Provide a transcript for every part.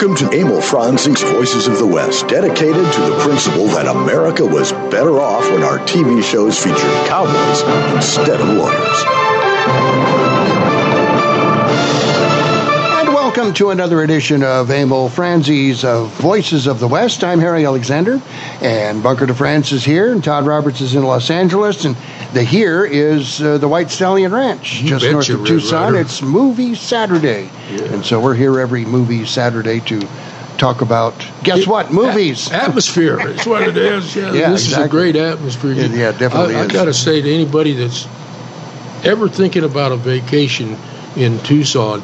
Welcome to Emil Franzi's Voices of the West, dedicated to the principle that America was better off when our TV shows featured cowboys instead of lawyers. Welcome to another edition of Emil Franzi's Voices of the West. I'm Harry Alexander, and Bunker de France is here, and Todd Roberts is in Los Angeles, and the here is uh, the White Stallion Ranch, You just north of Tucson. Ryder. It's Movie Saturday, and so we're here every movie Saturday to talk about guess what movies. Atmosphere is what it is. Yeah, Yeah, this is a great atmosphere. Yeah, yeah, definitely I, is. I got to say to anybody that's ever thinking about a vacation in Tucson,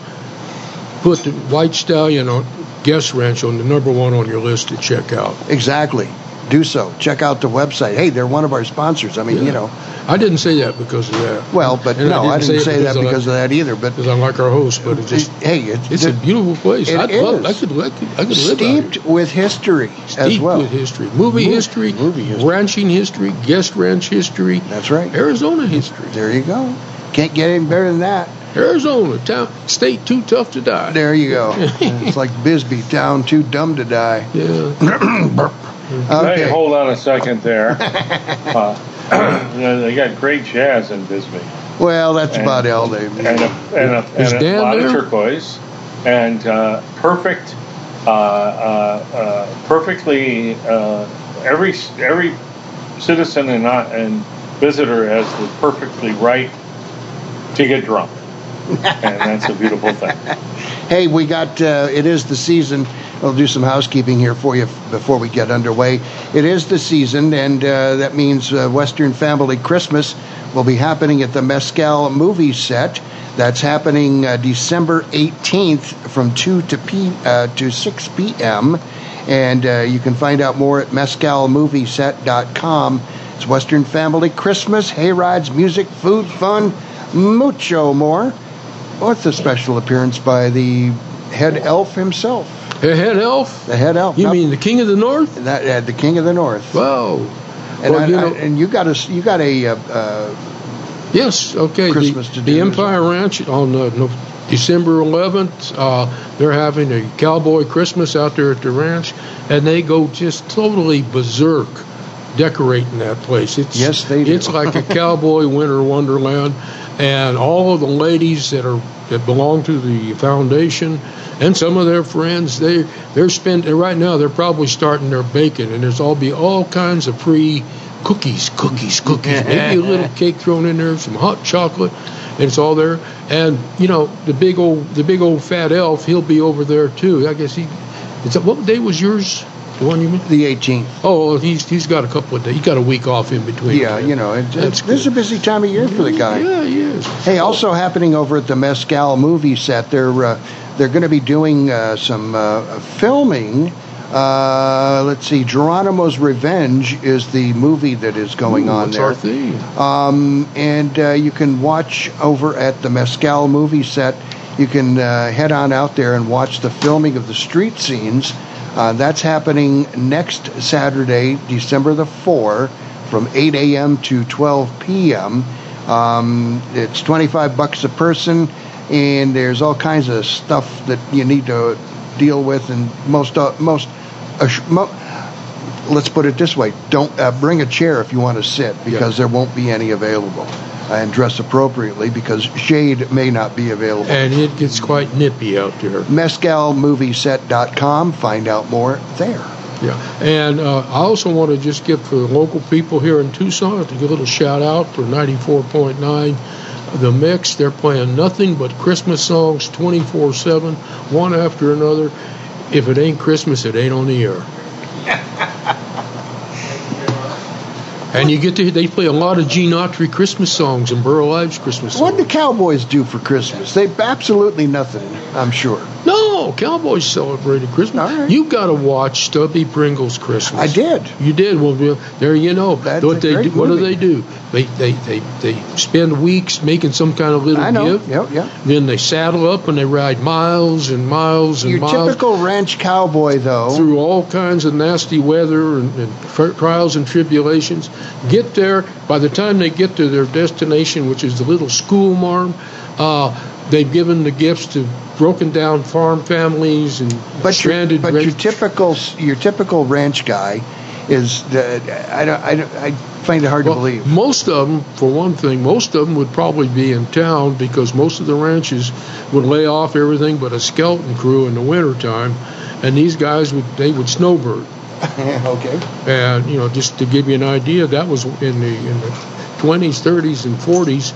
put the White Stallion on Guest Ranch on the number one on your list to check out. Exactly. Do so. Check out the website. Hey, they're one of our sponsors. I mean, you know, I didn't say that because of that. well, but And no, I didn't say, it that I because of that either. But because I like our host, but it just hey, it's, it's a beautiful place. It I'd love. I could. I could. I could live steeped here. with history as well. with history, movie Mo- history, movie history. ranching history, guest ranch history, That's right. Arizona history. There you go. Can't get any better than that. Arizona, town, state too tough to die. There you go. it's like Bisbee, town too dumb to die. Yeah. Okay. Hey, hold on a second there. uh, they got great jazz in Bisbee, Well, that's And- about all they and a, and a, and a lot there? of turquoise, and uh, perfect, uh, uh, uh, perfectly. Uh, every every citizen and not and visitor has the perfectly right to get drunk, and that's a beautiful thing. Hey, we got, uh, it is the season. I'll do some housekeeping here for you before we get underway. It is the season, and uh, that means uh, Western Family Christmas will be happening at the Mescal movie set. That's happening uh, December 18th from 2 to, p- uh, to 6 p.m. And uh, you can find out more at mescalmovieset.com. It's Western Family Christmas, hay rides, music, food, fun, mucho more with a special appearance by the head elf himself. Hey, head elf? The head elf. You Not- mean the king of the north? that, uh, the king of the north? Wow. and, well, I, you I- and you got a you got a uh, uh, Yes, okay. Christmas the, to the Empire Ranch on uh, no, December 11th, uh, they're having a cowboy Christmas out there at the ranch, and they go just totally berserk decorating that place. It's Yes, they do. It's like a cowboy winter wonderland, and all of the ladies that are that belong to the foundation. And some of their friends they they're spending right now they're probably starting their baking and there's all be all kinds of free cookies cookies cookies. Maybe a little cake thrown in there some hot chocolate and it's all there. And you know the big old the big old fat elf he'll be over there too. I guess he it's what day was yours the one you mean the 18th. oh he's he's got a couple of days he's got a week off in between Yeah, you know, it, That's it's, this is a busy time of year for the guy. yeah he is Hey, also happening over at the Mescal movie set, they're uh, they're going to be doing uh, some uh, filming. Uh, let's see, Geronimo's Revenge is the movie that is going Ooh, on what's there. our theme Um, and uh, you can watch over at the Mescal movie set. You can uh, head on out there and watch the filming of the street scenes. Uh, that's happening next Saturday, December the 4, from 8 a.m. to 12 p.m. Um, it's 25 bucks a person, and there's all kinds of stuff that you need to deal with, and most uh, most. Uh, mo- let's put it this way: don't uh, bring a chair if you want to sit because there won't be any available. And dress appropriately because shade may not be available. and it gets quite nippy out there. MescalMovieset.com. Find out more there. Yeah, and uh, I also want to just give for the local people here in Tucson to give a little shout out for 94.9 The Mix. They're playing nothing but Christmas songs 24/7, one after another. If it ain't Christmas, it ain't on the air. And you get to they play a lot of Gene Autry Christmas songs and Burl Ives Christmas songs. What do Cowboys do for Christmas? They absolutely nothing. I'm sure. No, Cowboys celebrated Christmas. Right. You got to watch Stubby Pringle's Christmas. I did. You did. Well, there you know. That's what they do, What do they do? They, they they they spend weeks making some kind of little I know. gift. Yep, yep. Then they saddle up and they ride miles and miles and Your miles Your typical ranch cowboy, though. through all kinds of nasty weather and, and trials and tribulations. Get there. By the time they get to their destination, which is the little school marm, uh, they've given the gifts to broken down farm families and But stranded. your, but your typical your typical ranch guy is the, I don't I, don't, I find it hard Well, to believe. Most of them, for one thing, most of them would probably be in town because most of the ranches would lay off everything but a skeleton crew in the wintertime, and these guys would they would snowbird. okay. And you know, just to give you an idea, that was in the in the 20s, 30s, and 40s.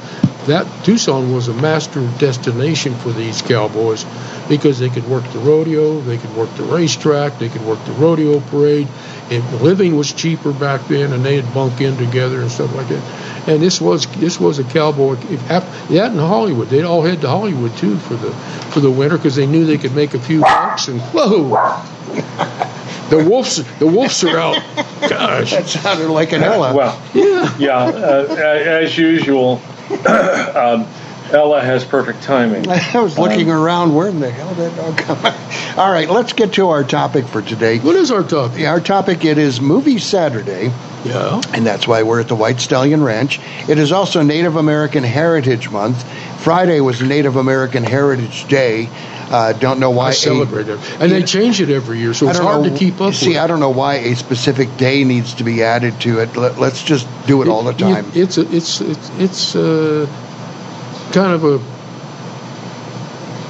That Tucson was a master destination for these cowboys because they could work the rodeo, they could work the racetrack, they could work the rodeo parade. It, living was cheaper back then, and they'd bunk in together and stuff like that. And this was this was a cowboy. If, that in Hollywood, they'd all head to Hollywood too for the for the winter because they knew they could make a few bucks. And whoa, the wolves the wolves are out. Gosh, That sounded like an Ella. Well, yeah. yeah, uh, as usual, um, Ella has perfect timing. I was looking around. Where in the hell did that dog come? All right, let's get to our topic for today. What is our topic? Our topic it is Movie Saturday, Yeah. and that's why we're at the White Stallion Ranch. It is also Native American Heritage Month. Friday was Native American Heritage Day. Uh, don't know why. I a- celebrate it, and they change it every year, so it's hard know, to keep up See, with. I don't know why a specific day needs to be added to it. Let, let's just do it all the time. It, it's a, it's it's it's uh, kind of a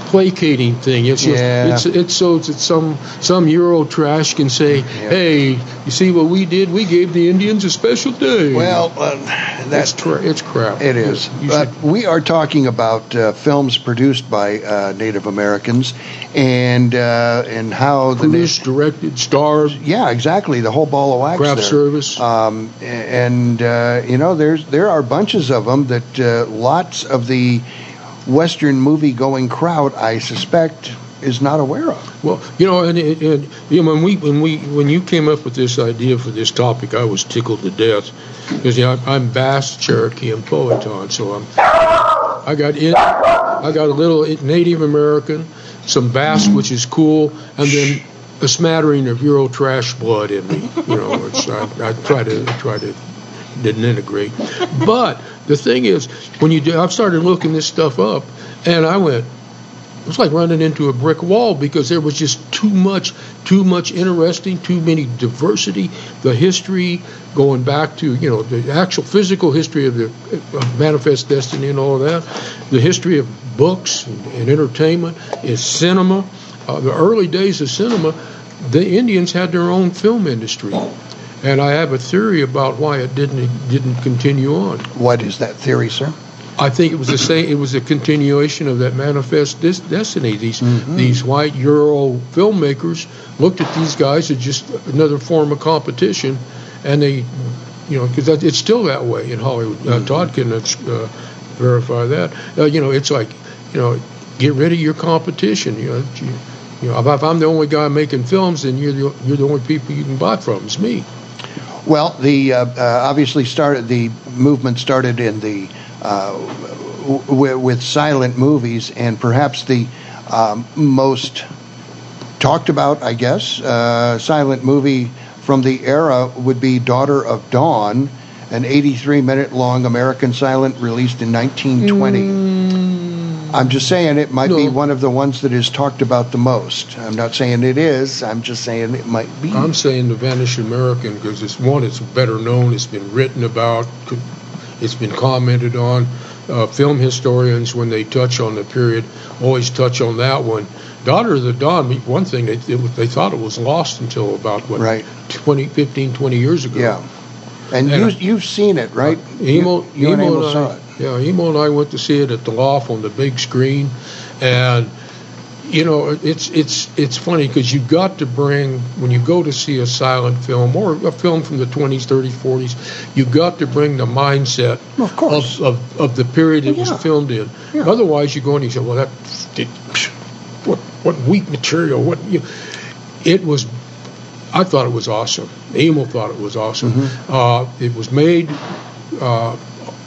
placating thing. It's just, Yeah. it's it's so it's some some Euro trash can say, "Hey, you see what we did? We gave the Indians a special day." well, uh, that's that's tra- it's crap. It is. You But should- we are talking about uh, films produced by uh, Native Americans and uh, and how the produced, directed, starred, yeah, exactly the whole ball of wax. craft there. service. Um, and uh, you know, there's there are bunches of them that uh, lots of the Western movie going crowd, I suspect, is not aware of. Well, you know, and, and, and you know, when we when we when you came up with this idea for this topic, I was tickled to death because you know, I'm Bass, Cherokee, and Powhatan, so I'm I got in, I got a little Native American, some Bass, which is cool, and then a smattering of Euro trash blood in me. You know, I, I try to I try to didn't integrate. But the thing is, when you do, I've started looking this stuff up, and I went, it was like running into a brick wall because there was just too much, too much interesting, too many diversity, the history going back to you know the actual physical history of the of Manifest Destiny and all that, the history of books and, and entertainment, is cinema, uh, the early days of cinema. The Indians had their own film industry, and I have a theory about why it didn't it didn't continue on. What is that theory, sir? I think it was the same. It was a continuation of that manifest dis- destiny. These these white Euro filmmakers looked at these guys as just another form of competition, and they, you know, because it's still that way in Hollywood. Uh, Todd can uh, verify that. Uh, you know, it's like, you know, get rid of your competition. You know, you, you know, if I'm the only guy making films, then you're the you're the only people you can buy from. It's me. Well, the uh, uh, obviously started the movement started in the uh, w- with silent movies, and perhaps the um, most talked about, I guess, uh, silent movie from the era would be Daughter of Dawn, an 83 minute long American silent released in 1920. I'm just saying it might be No. one of the ones that is talked about the most. I'm not saying it is. I'm just saying it might be. I'm saying the Vanished American because it's one, it's better known, it's been written about, it's been commented on. Uh, film historians, when they touch on the period, always touch on that one. Daughter of the Dawn, one thing, they, it, was- they thought it was lost until about, what, Right. 20, 15, 20 years ago. Yeah. And And, you, uh, you've seen it, right? Emo, you, you and Emo Emil saw I, it. Yeah, Emo and I went to see it at the Loft on the big screen, and you know it's it's it's funny because you got to bring when you go to see a silent film or a film from the 20s, 30s, 40s, you got to bring the mindset Of course. of, of, of the period it was filmed in. Yeah. Otherwise, you go and you say, well, that it, what what weak material. What you, it was. I thought it was awesome. Emil thought it was awesome. Mm-hmm. Uh, it was made. Uh,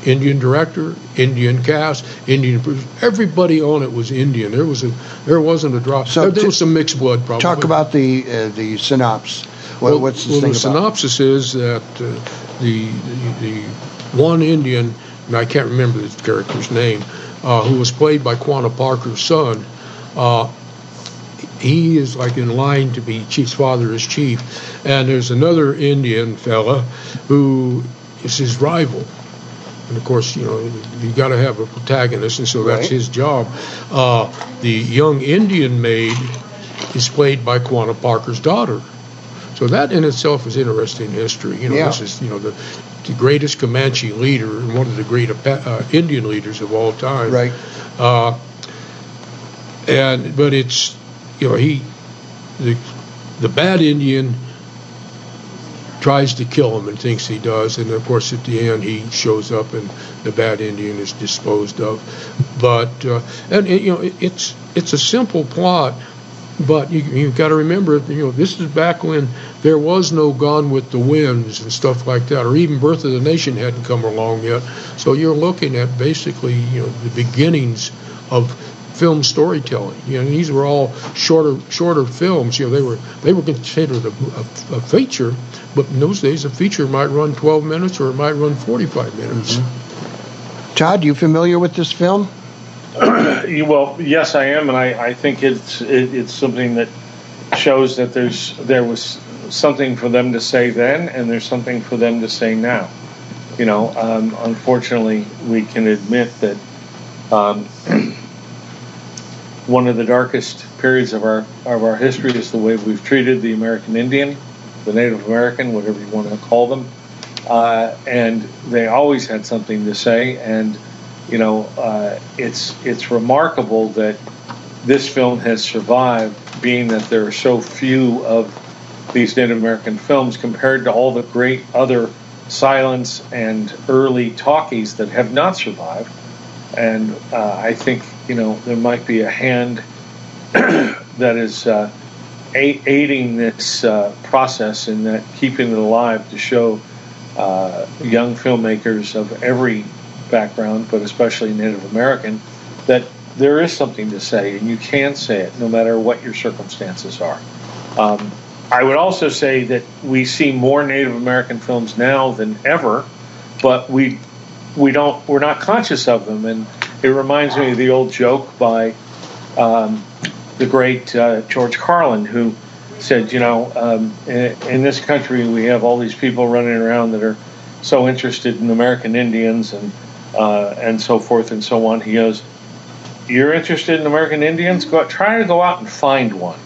Indian director, Indian cast, Indian producer. Everybody on it was Indian. There was a there wasn't a drop. So there, there was some mixed blood, probably. Talk about the uh, the synopsis. What, well, what's the well, the about? synopsis is that uh, the, the the one Indian, and I can't remember the character's name, uh, who was played by Quanah Parker's son. Uh, he is like in line to be chief's father is chief, and there's another Indian fella who is his rival. And of course, you know, you got to have a protagonist, and so that's Right. his job. Uh, the young Indian maid is played by Quanah Parker's daughter. So that in itself is interesting history. You know, Yeah. this is you know the, the greatest Comanche leader and one of the great uh, Indian leaders of all time. Right. Uh, and but it's you know he the the bad Indian tries to kill him and thinks he does, and of course at the end he shows up and the bad Indian is disposed of. But uh, and, you know it, it's it's a simple plot, but you, you've got to remember you know this is back when there was no Gone with the Winds and stuff like that, or even Birth of the Nation hadn't come along yet. So you're looking at basically you know the beginnings of film storytelling. You know, these were all shorter shorter films. You know, they were they were considered a, a, a feature, but in those days a feature might run 12 minutes or it might run 45 minutes. Todd, you familiar with this film? Well, yes, I am, and I, I think it's it, it's something that shows that there's there was something for them to say then, and there's something for them to say now. You know, um, unfortunately, we can admit that um, one of the darkest periods of our of our history is the way we've treated the American Indian, the Native American, whatever you want to call them, uh, and they always had something to say and you know, uh, it's it's remarkable that this film has survived, being that there are so few of these Native American films compared to all the great other silence and early talkies that have not survived. And uh, I think you know there might be a hand that is uh, aiding this uh, process in that keeping it alive to show uh, young filmmakers of every background, but especially Native American, that there is something to say, and you can say it no matter what your circumstances are. Um, I would also say that we see more Native American films now than ever, but we we don't we're not conscious of them, and it reminds me of the old joke by um, the great uh, George Carlin, who said, you know, um, in, in this country we have all these people running around that are so interested in American Indians and uh, and so forth and so on. He goes, "You're interested in American Indians? Go out, try to go out and find one."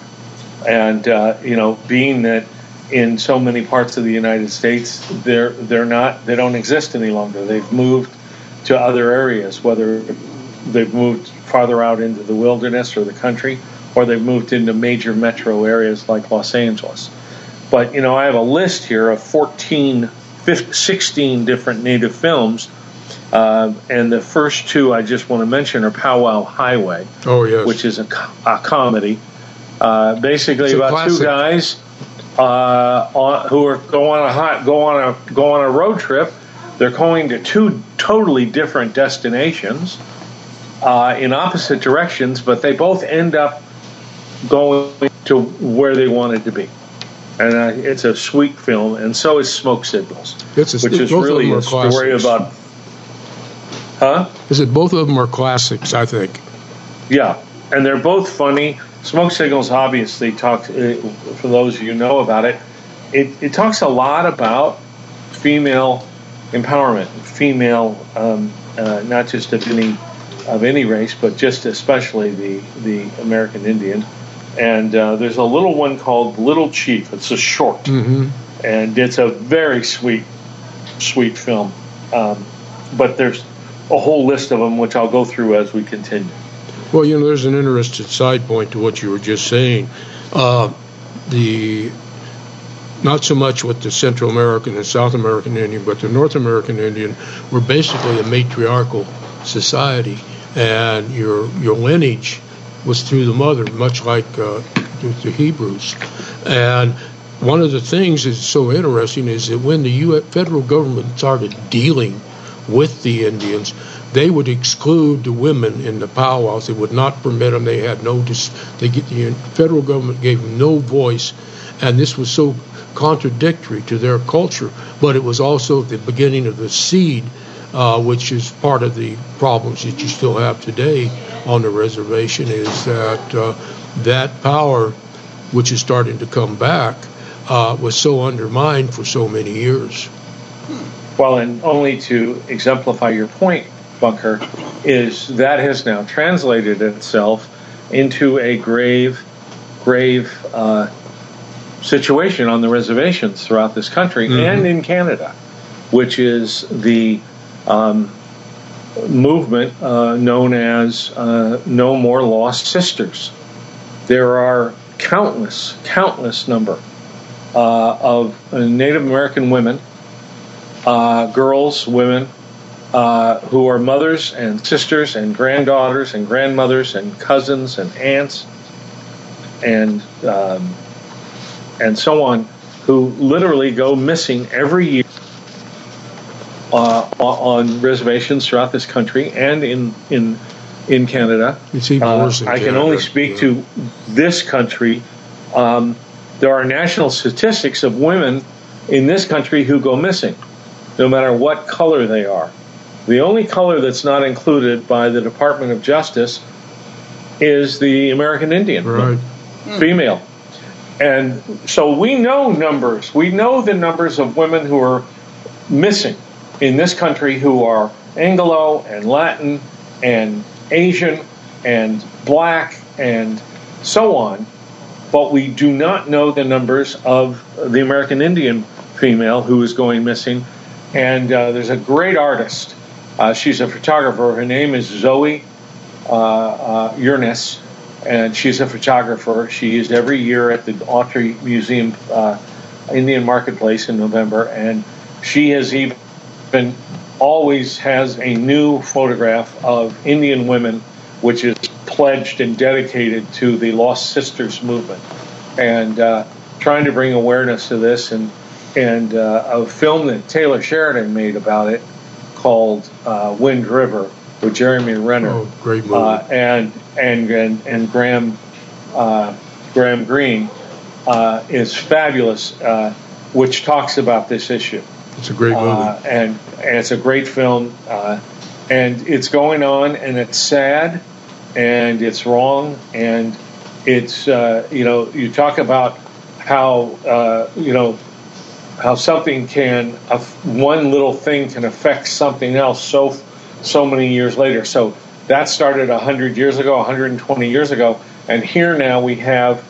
And uh, you know, being that in so many parts of the United States, they're they're not they don't exist any longer. They've moved to other areas, whether they've moved farther out into the wilderness or the country, or they've moved into major metro areas like Los Angeles. But you know, I have a list here of 14, 15, 16 different native films. Uh, and the first two I just want to mention are Powwow Highway, Oh yes. which is a, a comedy. Uh, basically about two guys uh, on, who are go on a hot, go on a go on a road trip. They're going to two totally different destinations uh, in opposite directions, but they both end up going to where they wanted to be. And uh, it's a sweet film, and so is Smoke Signals, It's a- which is really a story classics. about. Huh? Is it both of them are classics? I think. Yeah, and they're both funny. Smoke Signals obviously talks, uh, for those of you who know about it, it, it talks a lot about female empowerment, female, um, uh, not just of any of any race, but just especially the the American Indian. And uh, there's a little one called Little Chief. It's a short, hmm and it's a very sweet, sweet film. Um, but there's a whole list of them, which I'll go through as we continue. Well, you know, there's an interesting side point to what you were just saying. Uh, the not so much with the Central American and South American Indian, but the North American Indian were basically a matriarchal society, and your your lineage was through the mother, much like uh, the Hebrews. And one of the things that's so interesting is that when the U.S. federal government started dealing with the Indians, they would exclude the women in the powwows. They would not permit them. They had no. Dis- they get the federal government gave them no voice, and this was so contradictory to their culture. But it was also the beginning of the seed uh, which is part of the problems that you still have today on the reservation, is that uh, that power, which is starting to come back, uh, was so undermined for so many years. Well, and only to exemplify your point, Bunker, is that has now translated itself into a grave, grave uh, situation on the reservations throughout this country mm-hmm. and in Canada, which is the um, movement uh, known as uh, No More Lost Sisters. There are countless, countless number uh, of Native American women, uh, girls, women, uh, who are mothers and sisters and granddaughters and grandmothers and cousins and aunts and um, and so on, who literally go missing every year uh, on reservations throughout this country and in in in Canada. It's even worse. uh, worse. I can only speak yeah. to this country. Um, there are national statistics of women in this country who go missing, no matter what color they are. The only color that's not included by the Department of Justice is the American Indian right. female. And so we know numbers. We know the numbers of women who are missing in this country who are Anglo and Latin and Asian and black and so on, but we do not know the numbers of the American Indian female who is going missing. And uh, there's a great artist. Uh, she's a photographer. Her name is Zoe uh, uh and she's a photographer. She is every year at the Autry Museum uh, Indian Marketplace in November, and she has even always has a new photograph of Indian women, which is pledged and dedicated to the Lost Sisters movement, and uh, trying to bring awareness to this. And and uh, a film that Taylor Sheridan made about it called uh, Wind River with Jeremy Renner. Oh, great movie. Uh, and, and and and Graham uh, Graham Greene uh, is fabulous, which talks about this issue. It's a great movie, uh, and, and, it's a great film, uh, and it's going on, and it's sad, and it's wrong, and it's uh, you know you talk about how uh, you know how something can one little thing can affect something else so so many years later. So that started hundred years ago, 120 years ago, and here now we have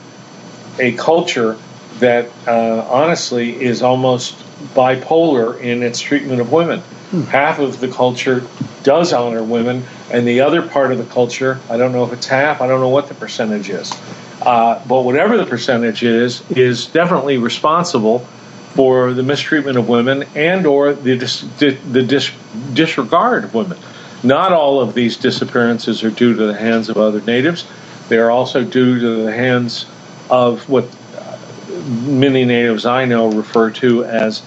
a culture that uh, honestly is almost bipolar in its treatment of women. Hmm. Half of the culture does honor women, and the other part of the culture, I don't know if it's half, I don't know what the percentage is. Uh, but whatever the percentage is, is definitely responsible for the mistreatment of women and or the, dis- the dis- disregard of women. Not all of these disappearances are due to the hands of other natives. They are also due to the hands of what many natives I know refer to as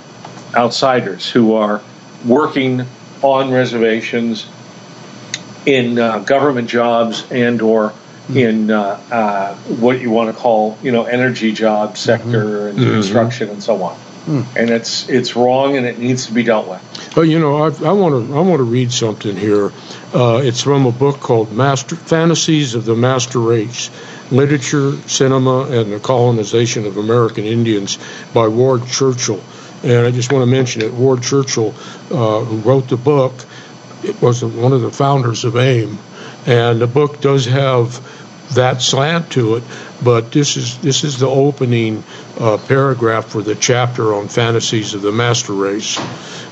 outsiders who are working on reservations in uh, government jobs and or mm-hmm. in uh, uh, what you want to call you know energy job sector mm-hmm. and mm-hmm. construction and so on. Mm. And it's it's wrong and it needs to be dealt with. Well, you know, I want to I want to read something here. Uh, it's from a book called Master Fantasies of the Master Race Literature, Cinema, and the Colonization of American Indians by Ward Churchill. And I just want to mention it. Ward Churchill, uh, who wrote the book, it was one of the founders of AIM. And the book does have that slant to it, but this is this is the opening uh, paragraph for the chapter on fantasies of the master race.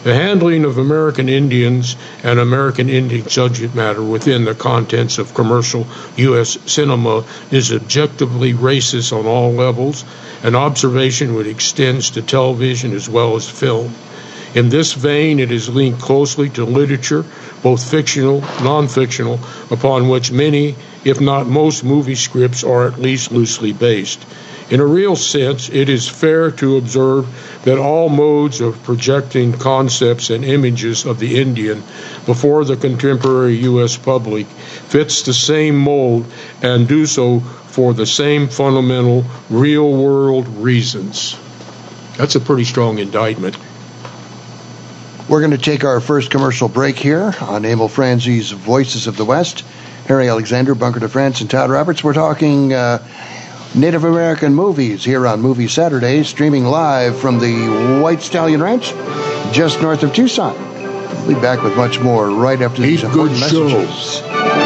The handling of American Indians and American Indian subject matter within the contents of commercial U.S. cinema is objectively racist on all levels, an observation which extends to television as well as film. In this vein, it is linked closely to literature, both fictional, non fictional, upon which many, if not most, movie scripts are at least loosely based. In a real sense, it is fair to observe that all modes of projecting concepts and images of the Indian before the contemporary U.S. public fits the same mold and do so for the same fundamental real world reasons. That's a pretty strong indictment. We're going to take our first commercial break here on Emil Franzi's Voices of the West. Harry Alexander, Bunker de France, and Todd Roberts. We're talking uh, Native American movies here on Movie Saturday, streaming live from the White Stallion Ranch, just north of Tucson. We'll be back with much more right after these Eight important good shows.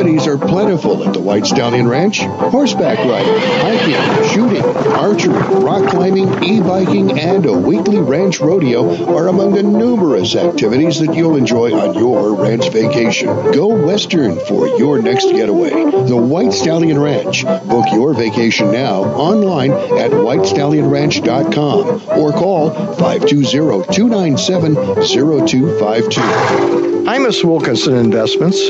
are plentiful at the White Stallion Ranch. Horseback riding, hiking, shooting, archery, rock climbing, e-biking, and a weekly ranch rodeo are among the numerous activities that you'll enjoy on your ranch vacation. Go western for your next getaway. The White Stallion Ranch. Book your vacation now online at whitestallionranch.com or call 520-297-0252. I'm Imus Wilkinson Investments,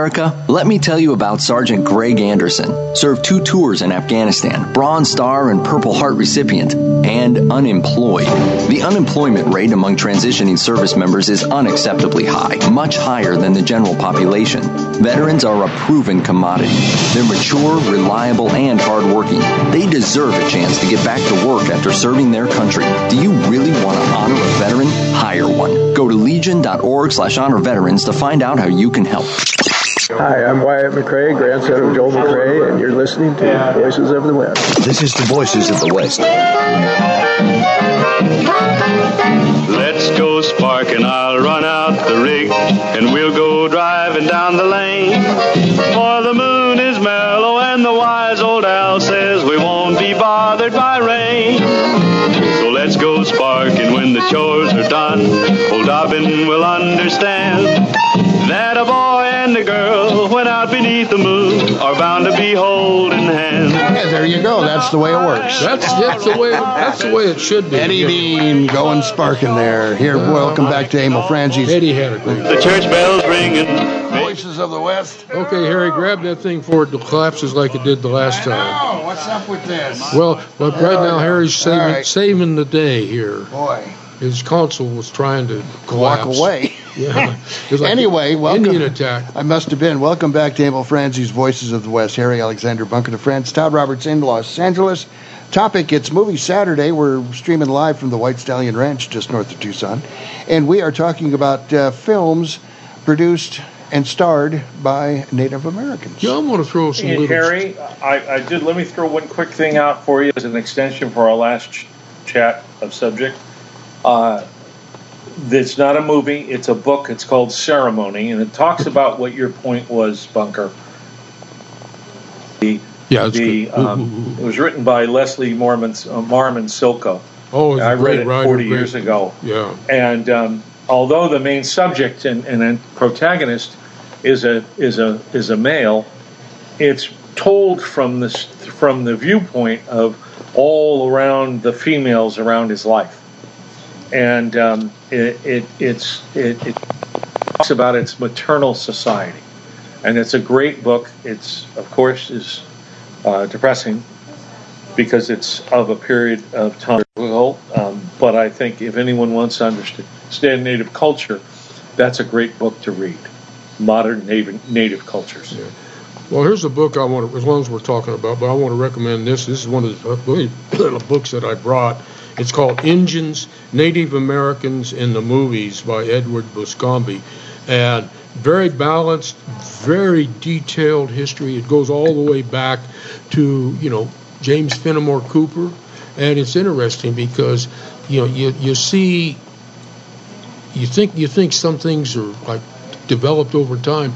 let me tell you about Sergeant Greg Anderson. Served two tours in Afghanistan, Bronze Star and Purple Heart recipient, and unemployed. The unemployment rate among transitioning service members is unacceptably high, much higher than the general population. Veterans are a proven commodity. They're mature, reliable, and hardworking. They deserve a chance to get back to work after serving their country. Do you really want to honor a veteran? Hire one. Go to legion.org slash honor veterans to find out how you can help. Hi, I'm Wyatt McCrea, grandson of Joel McCrea, and you're listening to Voices of the West. This is the Voices of the West. Let's go sparking, I'll run out the rig, and we'll go driving down the lane. For the moon is mellow, and the wise old owl says we won't be bothered by rain. So let's go sparking when the chores are done. Old Dobbin will understand beneath the moon, are bound to be holding hands. Yeah, there you go. That's the way it works. That's, that's the way that's the way it should be. Eddie Dean going sparking there. Here, welcome back to Emil Franzi's Eddie had a great. The church bells ringing. Voices of the West. Okay, Harry, grab that thing for it to collapses like it did the last time. Oh, what's up with this? Well, but right now Harry's saving All right. saving the day here. Boy, His console was trying to collapse. walk away. Yeah. Like Anyway, an welcome. Indian attack. I must have been. Welcome back to Emil Franzi's Voices of the West. Harry Alexander Bunker de France. Todd Roberts in Los Angeles. Topic, it's Movie Saturday. We're streaming live from the White Stallion Ranch just north of Tucson. And we are talking about uh, films produced and starred by Native Americans. Yeah, I'm going to throw some Hey, little. Harry, I, I did. Let me throw one quick thing out for you as an extension for our last ch- chat of subject. Uh, it's not a movie; it's a book. It's called Ceremony, and it talks about what your point was, Bunker. The Yeah, it's the. Ooh, um, ooh, ooh. it was written by Leslie Marmon uh, Marmon Silko. Oh, I read it writer, 40 great- years ago. Yeah. And um, although the main subject and, and protagonist is a is a is a male, it's told from this from the viewpoint of all around the females around his life, and um, it, it it's it, it talks about its maternal society, and it's a great book. It's of course is uh, depressing because it's of a period of time. Um, but I think if anyone wants to understand Native culture, that's a great book to read. Modern Native, native cultures. Well, here's a book I want to, as long as we're talking about, but I want to recommend this. This is one of the uh, books that I brought. It's called Indians, Native Americans in the Movies by Edward Buscombe. And very balanced, very detailed history. It goes all the way back to, you know, James Fenimore Cooper. And it's interesting because, you know, you, you see, you think, you think some things are like developed over time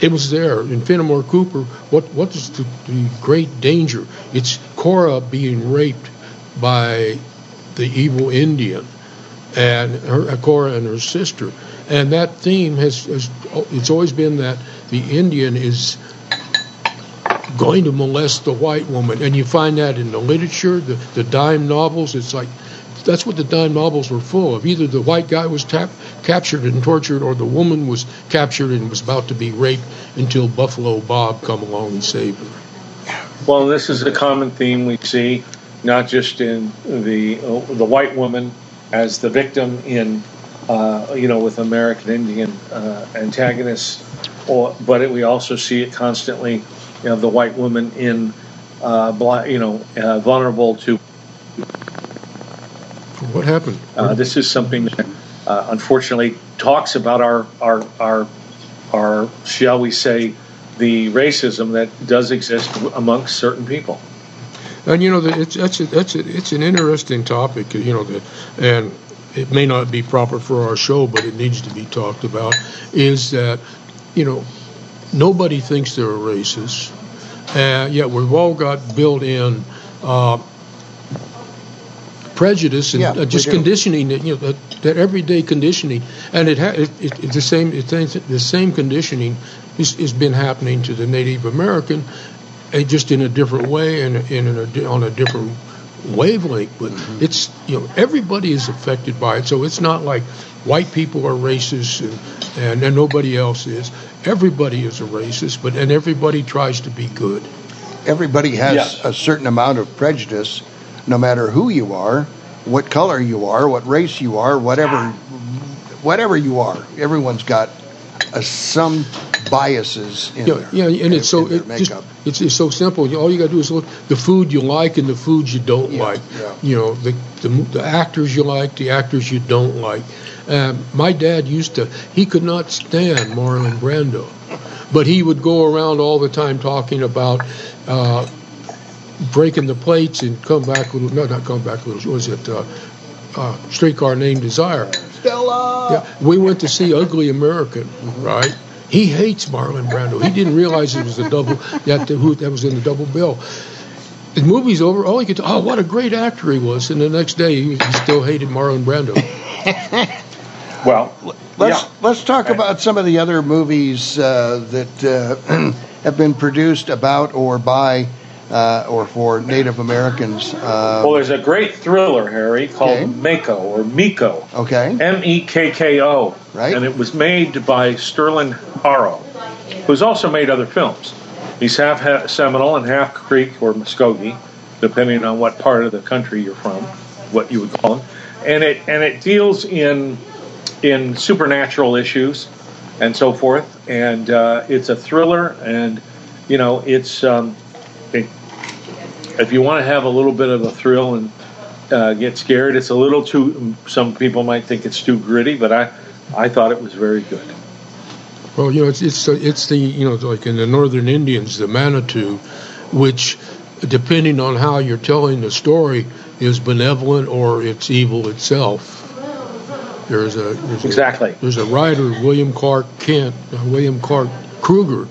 it was there in Fenimore Cooper. What what is the, the, great danger? It's Cora being raped by the evil Indian, and her uh, Cora and her sister. And that theme has, has it's always been that the Indian is going to molest the white woman, and you find that in the literature, the, the dime novels. It's like that's what the dime novels were full of. Either the white guy was tap, captured and tortured, or the woman was captured and was about to be raped until Buffalo Bob come along and saved her. Well, this is a common theme we see, not just in the uh, the white woman as the victim in uh, you know with American Indian uh, antagonists, or but it, we also see it constantly. You know, the white woman in uh, you know uh, vulnerable to what happened? Uh, this is something that uh, unfortunately talks about our, our, our, our, shall we say, the racism that does exist amongst certain people. And you know, it's that's a, that's a, it's an interesting topic. You know, that and it may not be proper for our show, but it needs to be talked about. Is that you know nobody thinks they're a racist, uh, yet we've all got built in uh, prejudice and Yeah, uh, just conditioning that you know that, that everyday conditioning and it, ha- it, it it's the same it's the same conditioning has been happening to the Native American uh, just in a different way and in a, on a different wavelength but Mm-hmm. it's you know everybody is affected by it so it's not like white people are racist and, and, and nobody else is everybody is a racist but and everybody tries to be good Everybody has Yes. a certain amount of prejudice, no matter who you are, what color you are, what race you are, whatever, whatever you are. Everyone's got a, some biases in Yeah, there. yeah, and it's so it just it's, it's so simple. All you got to do is look the food you like and the foods you don't Yeah, like. yeah. You know the, the the actors you like, the actors you don't like. Um, my dad used to he could not stand Marlon Brando, but he would go around all the time talking about. Uh, breaking the plates and come back with no not come back with what was it uh, uh, streetcar named desire Stella. yeah, we went to see Ugly American, right? He hates Marlon Brando. He didn't realize it was the double that who that was in the double bill. The movie's over. All he could, oh, what a great actor he was. And the next day, he, he still hated Marlon Brando. Well, Let's yeah. let's talk about some of the other movies uh, that uh, have been produced about or by uh, or for Native Americans. Uh, Well, there's a great thriller, Harry, called Okay. Mako or Miko. okay, M E K K O. Right. And it was made by Sterlin Harjo, who's also made other films. He's half ha- Seminole and half Creek or Muskogee, depending on what part of the country you're from, what you would call him. And it and it deals in in supernatural issues and so forth. And uh, it's a thriller, and you know it's um, it, if you want to have a little bit of a thrill and uh, get scared, it's a little too. Some people might think it's too gritty, but I I thought it was very good. Well, you know, it's it's it's the you know like in the Northern Indians, the Manitou, which, depending on how you're telling the story, is benevolent or it's evil itself. There's a there's a- Exactly. there's a writer, William Clark Kent, uh, William Clark Krueger,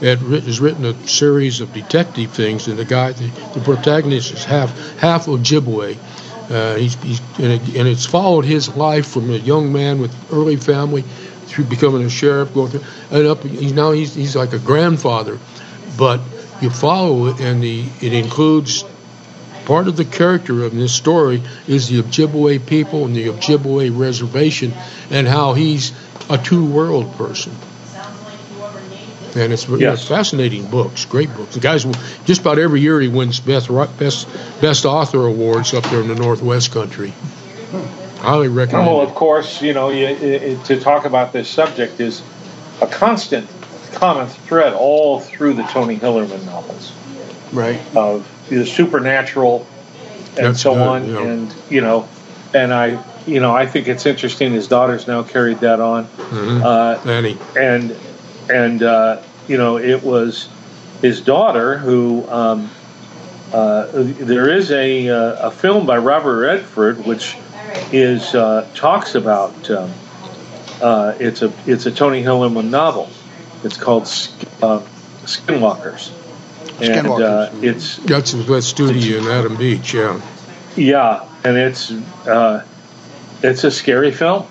has written a series of detective things, and the guy, the, the protagonist is half half Ojibwe. Uh, he's, he's and, it, and it's followed his life from a young man with early family through becoming a sheriff, going through, and up. He's now he's he's like a grandfather, but you follow it, and the it includes part of the character of this story is the Ojibwe people and the Ojibwe reservation and how he's a two-world person. And it's, Yes. it's fascinating books, great books. The guys, just about every year he wins best best best author awards up there in the Northwest country. Highly recommend. Well, of course, you know, you, i i to talk about this subject is a constant common thread all through the Tony Hillerman novels Right. of the supernatural and That's so good, on. yeah. And you know, and I, you know, I think it's interesting. His daughter's now carried that on, Mhm. uh, Annie. and and uh, you know, it was his daughter who. Um, uh, there is a uh, a film by Robert Redford which is uh, talks about. Um, uh, it's a it's a Tony Hillerman novel. It's called Sk- uh, Skinwalkers, and uh, Skinwalkers. it's That's with Studi in Adam Beach, yeah. yeah, and it's uh, it's a scary film.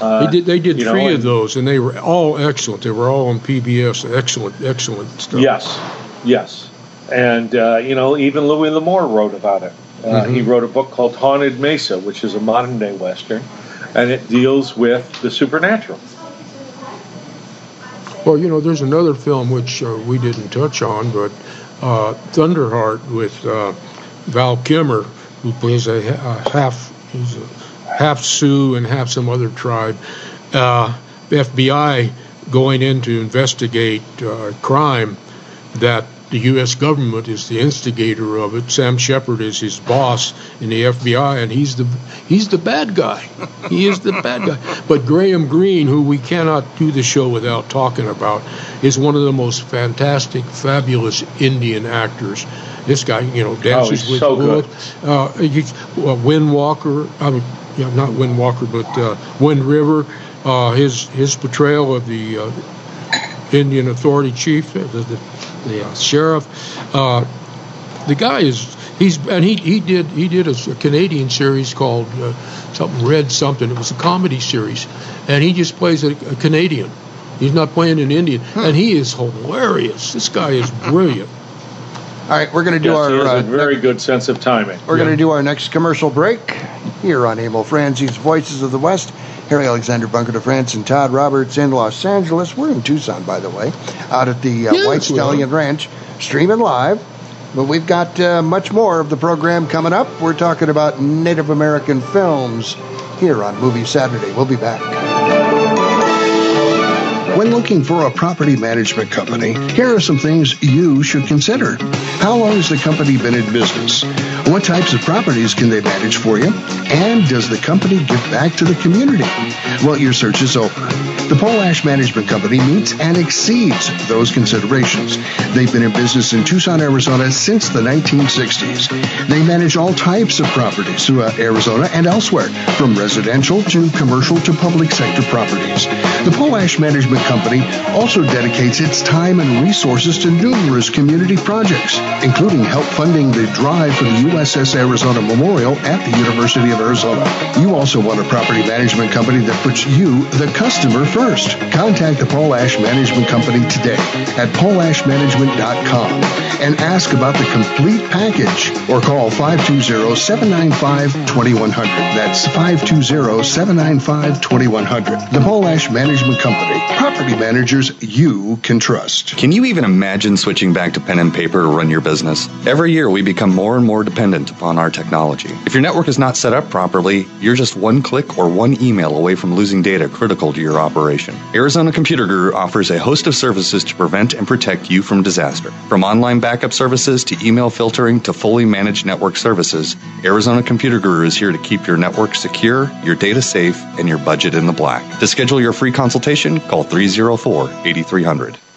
Uh, They did. They did you know, three of those, and they were all excellent. They were all on PBS. Excellent, excellent stuff. Yes, yes, and uh, you know even Louis L'Amour wrote about it. Uh, He wrote a book called Haunted Mesa, which is a modern day western, and it deals with the supernatural. Well, you know, there's another film which uh, we didn't touch on, but uh, Thunderheart with uh, Val Kilmer, who plays a, a half he's a half Sioux and half some other tribe. Uh, FBI going in to investigate uh, crime that the U.S. government is the instigator of it. Sam Shepard is his boss in the FBI, and he's the he's the bad guy. He is the bad guy. But Graham Greene, who we cannot do the show without talking about, is one of the most fantastic, fabulous Indian actors. This guy, you know, dances he's with so wood. good. Uh, he's, uh, Wind Walker. I mean, yeah, not Wind Walker, but uh, Wind River. Uh, his his portrayal of the uh, Indian Authority chief, uh, the, the, the uh, sheriff. Uh, the guy is he's and he he did he did a, a Canadian series called uh, something Red something. It was a comedy series, and he just plays a, a Canadian. He's not playing an Indian, and he is hilarious. This guy is brilliant. All right, we're going to do Yes, our he has uh, a very good sense of timing. We're Yeah. going to do our next commercial break here on Emil Franzi's Voices of the West. Harry Alexander Bunker de France and Todd Roberts in Los Angeles. We're in Tucson, by the way, out at the uh, Yes, White we are. Stallion Ranch, streaming live. But we've got uh, much more of the program coming up. We're talking about Native American films here on Movie Saturday. We'll be back. Looking for a property management company, here are some things you should consider. How long has the company been in business? What types of properties can they manage for you? And does the company give back to the community? Well, your search is over. The Polash Management Company meets and exceeds those considerations. They've been in business in Tucson, Arizona since the 1960s. They manage all types of properties throughout Arizona and elsewhere, from residential to commercial to public sector properties. The Polash Management Company also dedicates its time and resources to numerous community projects, including help funding the drive for the USS Arizona Memorial at the University of Arizona. You also want a property management company that puts you, the customer, first. Contact the Polash Management Company today at polashmanagement.com and ask about the complete package or call 520-795-2100. That's 520-795-2100. The Polash Management Company. Property managers you can trust. Can you even imagine switching back to pen and paper to run your business? Every year we become more and more dependent upon our technology. If your network is not set up properly, you're just one click or one email away from losing data critical to your operation. Arizona Computer Guru offers a host of services to prevent and protect you from disaster. From online backup services to email filtering to fully managed network services, Arizona Computer Guru is here to keep your network secure, your data safe, and your budget in the black. To schedule your free consultation, call 304 8300.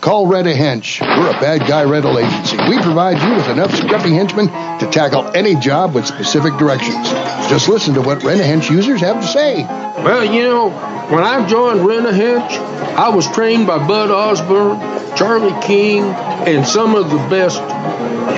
Call Rent a Hench. We're a bad guy rental agency. We provide you with enough scruffy henchmen to tackle any job with specific directions. Just listen to what Rent a Hench users have to say. Well, you know, when I joined Rent a Hench, I was trained by Bud Osborne, Charlie King, and some of the best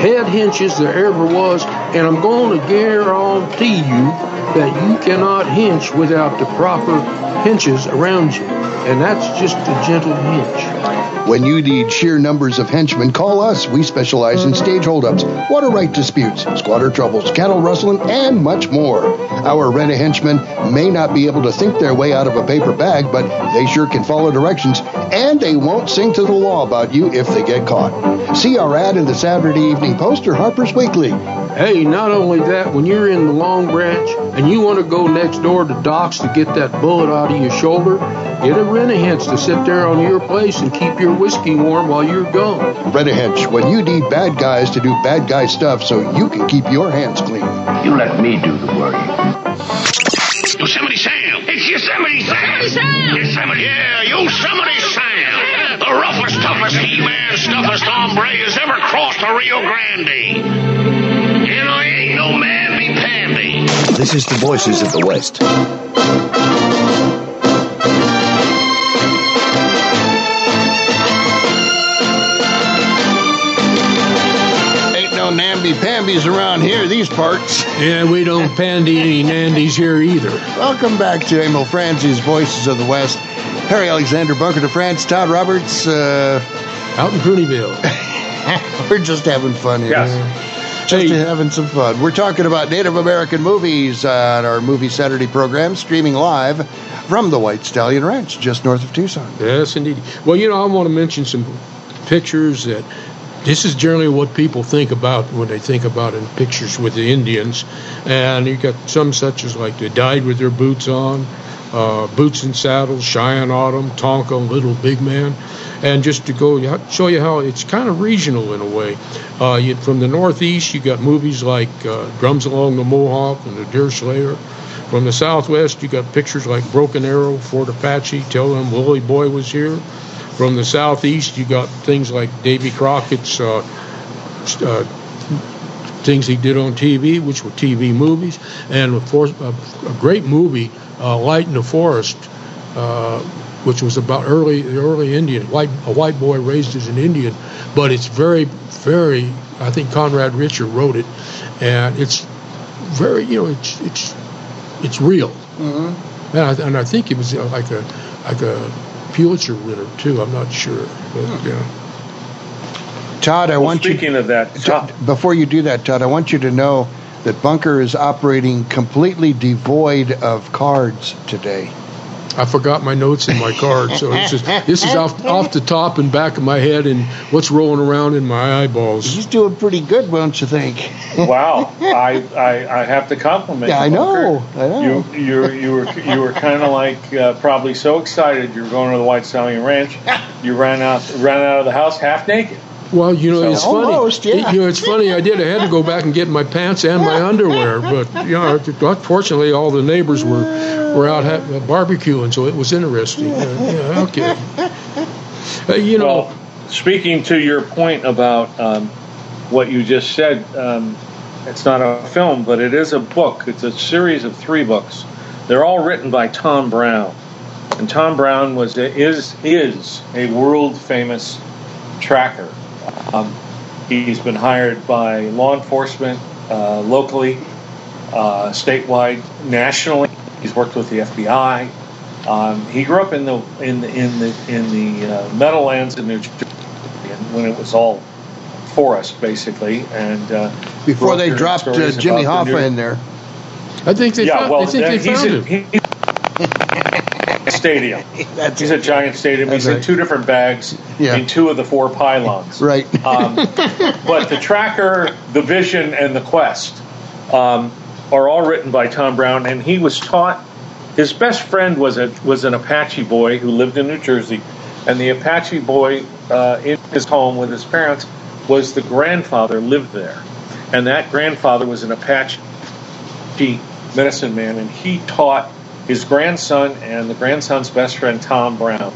head henches there ever was. And I'm going to guarantee you that you cannot hench without the proper henches around you. And that's just a gentle hench. When you need sheer numbers of henchmen, call us. We specialize in stage holdups, water right disputes, squatter troubles, cattle rustling, and much more. Our rent a henchmen may not be able to think their way out of a paper bag, but they sure can follow directions, and they won't sing to the law about you if they get caught. See our ad in the Saturday Evening Post or Harper's Weekly. Hey, not only that, when you're in the Long Branch and you want to go next door to Doc's to get that bullet out of your shoulder, get a rent a hench to sit there on your place and keep your whiskey warm while you're gone. Rent a hench when you need bad guys to do bad guy stuff so you can keep your hands clean. You let me do the work. Yosemite Sam! It's Yosemite Sam! Yosemite Sam! Yosemite, yeah, Yosemite Sam! The roughest, toughest He-Man, stuffest hombre has ever crossed the Rio Grande. And I ain't no mamby-pamby. This is the Voices of the West. Ain't no namby-pambies around here, these parts. Yeah, we don't pandy any nandies here either. Welcome back to Emil Franzi's Voices of the West. Harry Alexander Bunker de France, Todd Roberts. Uh, Out in Cooneyville. we're just having fun here. Yes. Just Hey. having some fun. We're talking about Native American movies on our Movie Saturday program, streaming live from the White Stallion Ranch, just north of Tucson. Yes, indeed. Well, you know, I want to mention some pictures that this is generally what people think about when they think about in pictures with the Indians. And you got some such as like they died with their boots on, uh, boots and saddles, Cheyenne Autumn, Tonka, Little Big Man. And just to go show you how it's kind of regional in a way. Uh, you, from the Northeast, you got movies like uh, Drums Along the Mohawk and The Deer Slayer. From the Southwest, you got pictures like Broken Arrow, Fort Apache, Tell Them Willie Boy Was Here. From the Southeast, you got things like Davy Crockett's uh, uh, things he did on TV, which were TV movies, and of course, a, a great movie, uh, Light in the Forest, uh, which was about early the early Indian white a white boy raised as an Indian, but it's very very I think Conrad Richter wrote it, and it's very you know it's it's it's real, Mm-hmm. and I, and I think it was like a like a Pulitzer winner too. I'm not sure, but yeah. Todd, I Well, want you. speaking of that, Todd, before you do that, Todd, I want you to know that Bunker is operating completely devoid of cards today. I forgot my notes in my card, so it's just, this is off off the top and back of my head, and what's rolling around in my eyeballs. He's doing pretty good, don't you think? wow, I, I I have to compliment Yeah, you. I know, I know. You you you were you were kind of like uh, probably so excited you were going to the White Stallion Ranch, you ran out ran out of the house half naked. Well, you know, So- it's Almost, funny. yeah. You know, it's funny. I did. I had to go back and get my pants and my underwear, but you know, fortunately, all the neighbors were were out ha- barbecuing, so it was interesting. Uh, yeah, okay. Uh, you know, Well, speaking to your point about um, what you just said, um, it's not a film, but it is a book. It's a series of three books. They're all written by Tom Brown, and Tom Brown was is is a world famous tracker. Um, he's been hired by law enforcement uh, locally, uh, statewide, nationally. He's worked with the FBI. Um, he grew up in the in the in the in the uh, Meadowlands in New Jersey when it was all forest, basically, and uh, Before they dropped uh, Jimmy Hoffa in there. I think they yeah, found, well, I think they he's found a, him. he- stadium. That's He's a giant stadium. He's That's in two different bags Yeah. in two of the four pylons. Right. Um, but the tracker, the vision, and the quest um, are all written by Tom Brown, and he was taught. His best friend was a was an Apache boy who lived in New Jersey, and the Apache boy uh, in his home with his parents was the grandfather lived there, and that grandfather was an Apache medicine man, and he taught his grandson and the grandson's best friend Tom Brown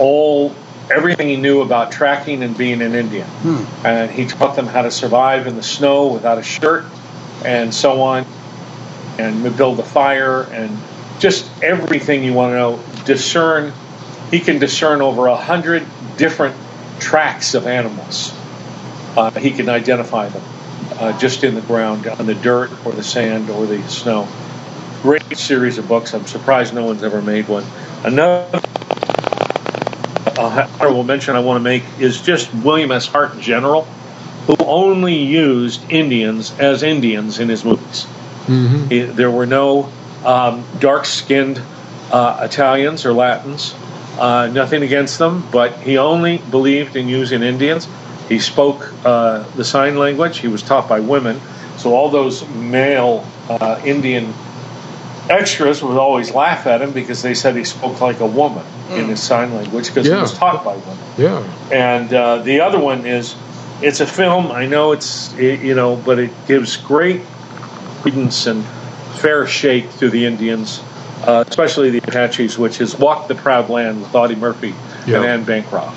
all everything he knew about tracking and being an Indian. Hmm. And he taught them how to survive in the snow without a shirt and so on, and build a fire and just everything you want to know. Discern. He can discern over a hundred different tracks of animals. Uh, he can identify them uh, just in the ground, on the dirt or the sand or the snow. Great series of books. I'm surprised no one's ever made one. Another uh, honorable mention I want to make is just William S. Hart General, who only used Indians as Indians in his movies. Mm-hmm. He- there were no um, dark-skinned uh, Italians or Latins. Uh, nothing against them, but he only believed in using Indians. He spoke uh, the sign language. He was taught by women, so all those male uh, Indian extras would always laugh at him because they said he spoke like a woman in his sign language because he was taught by women. Yeah. And uh, the other one is, it's a film. I know it's it, you know, but it gives great credence and fair shake to the Indians, uh, especially the Apaches, which is "Walk the Proud Land" with Audie Murphy Yeah. and Anne Bancroft.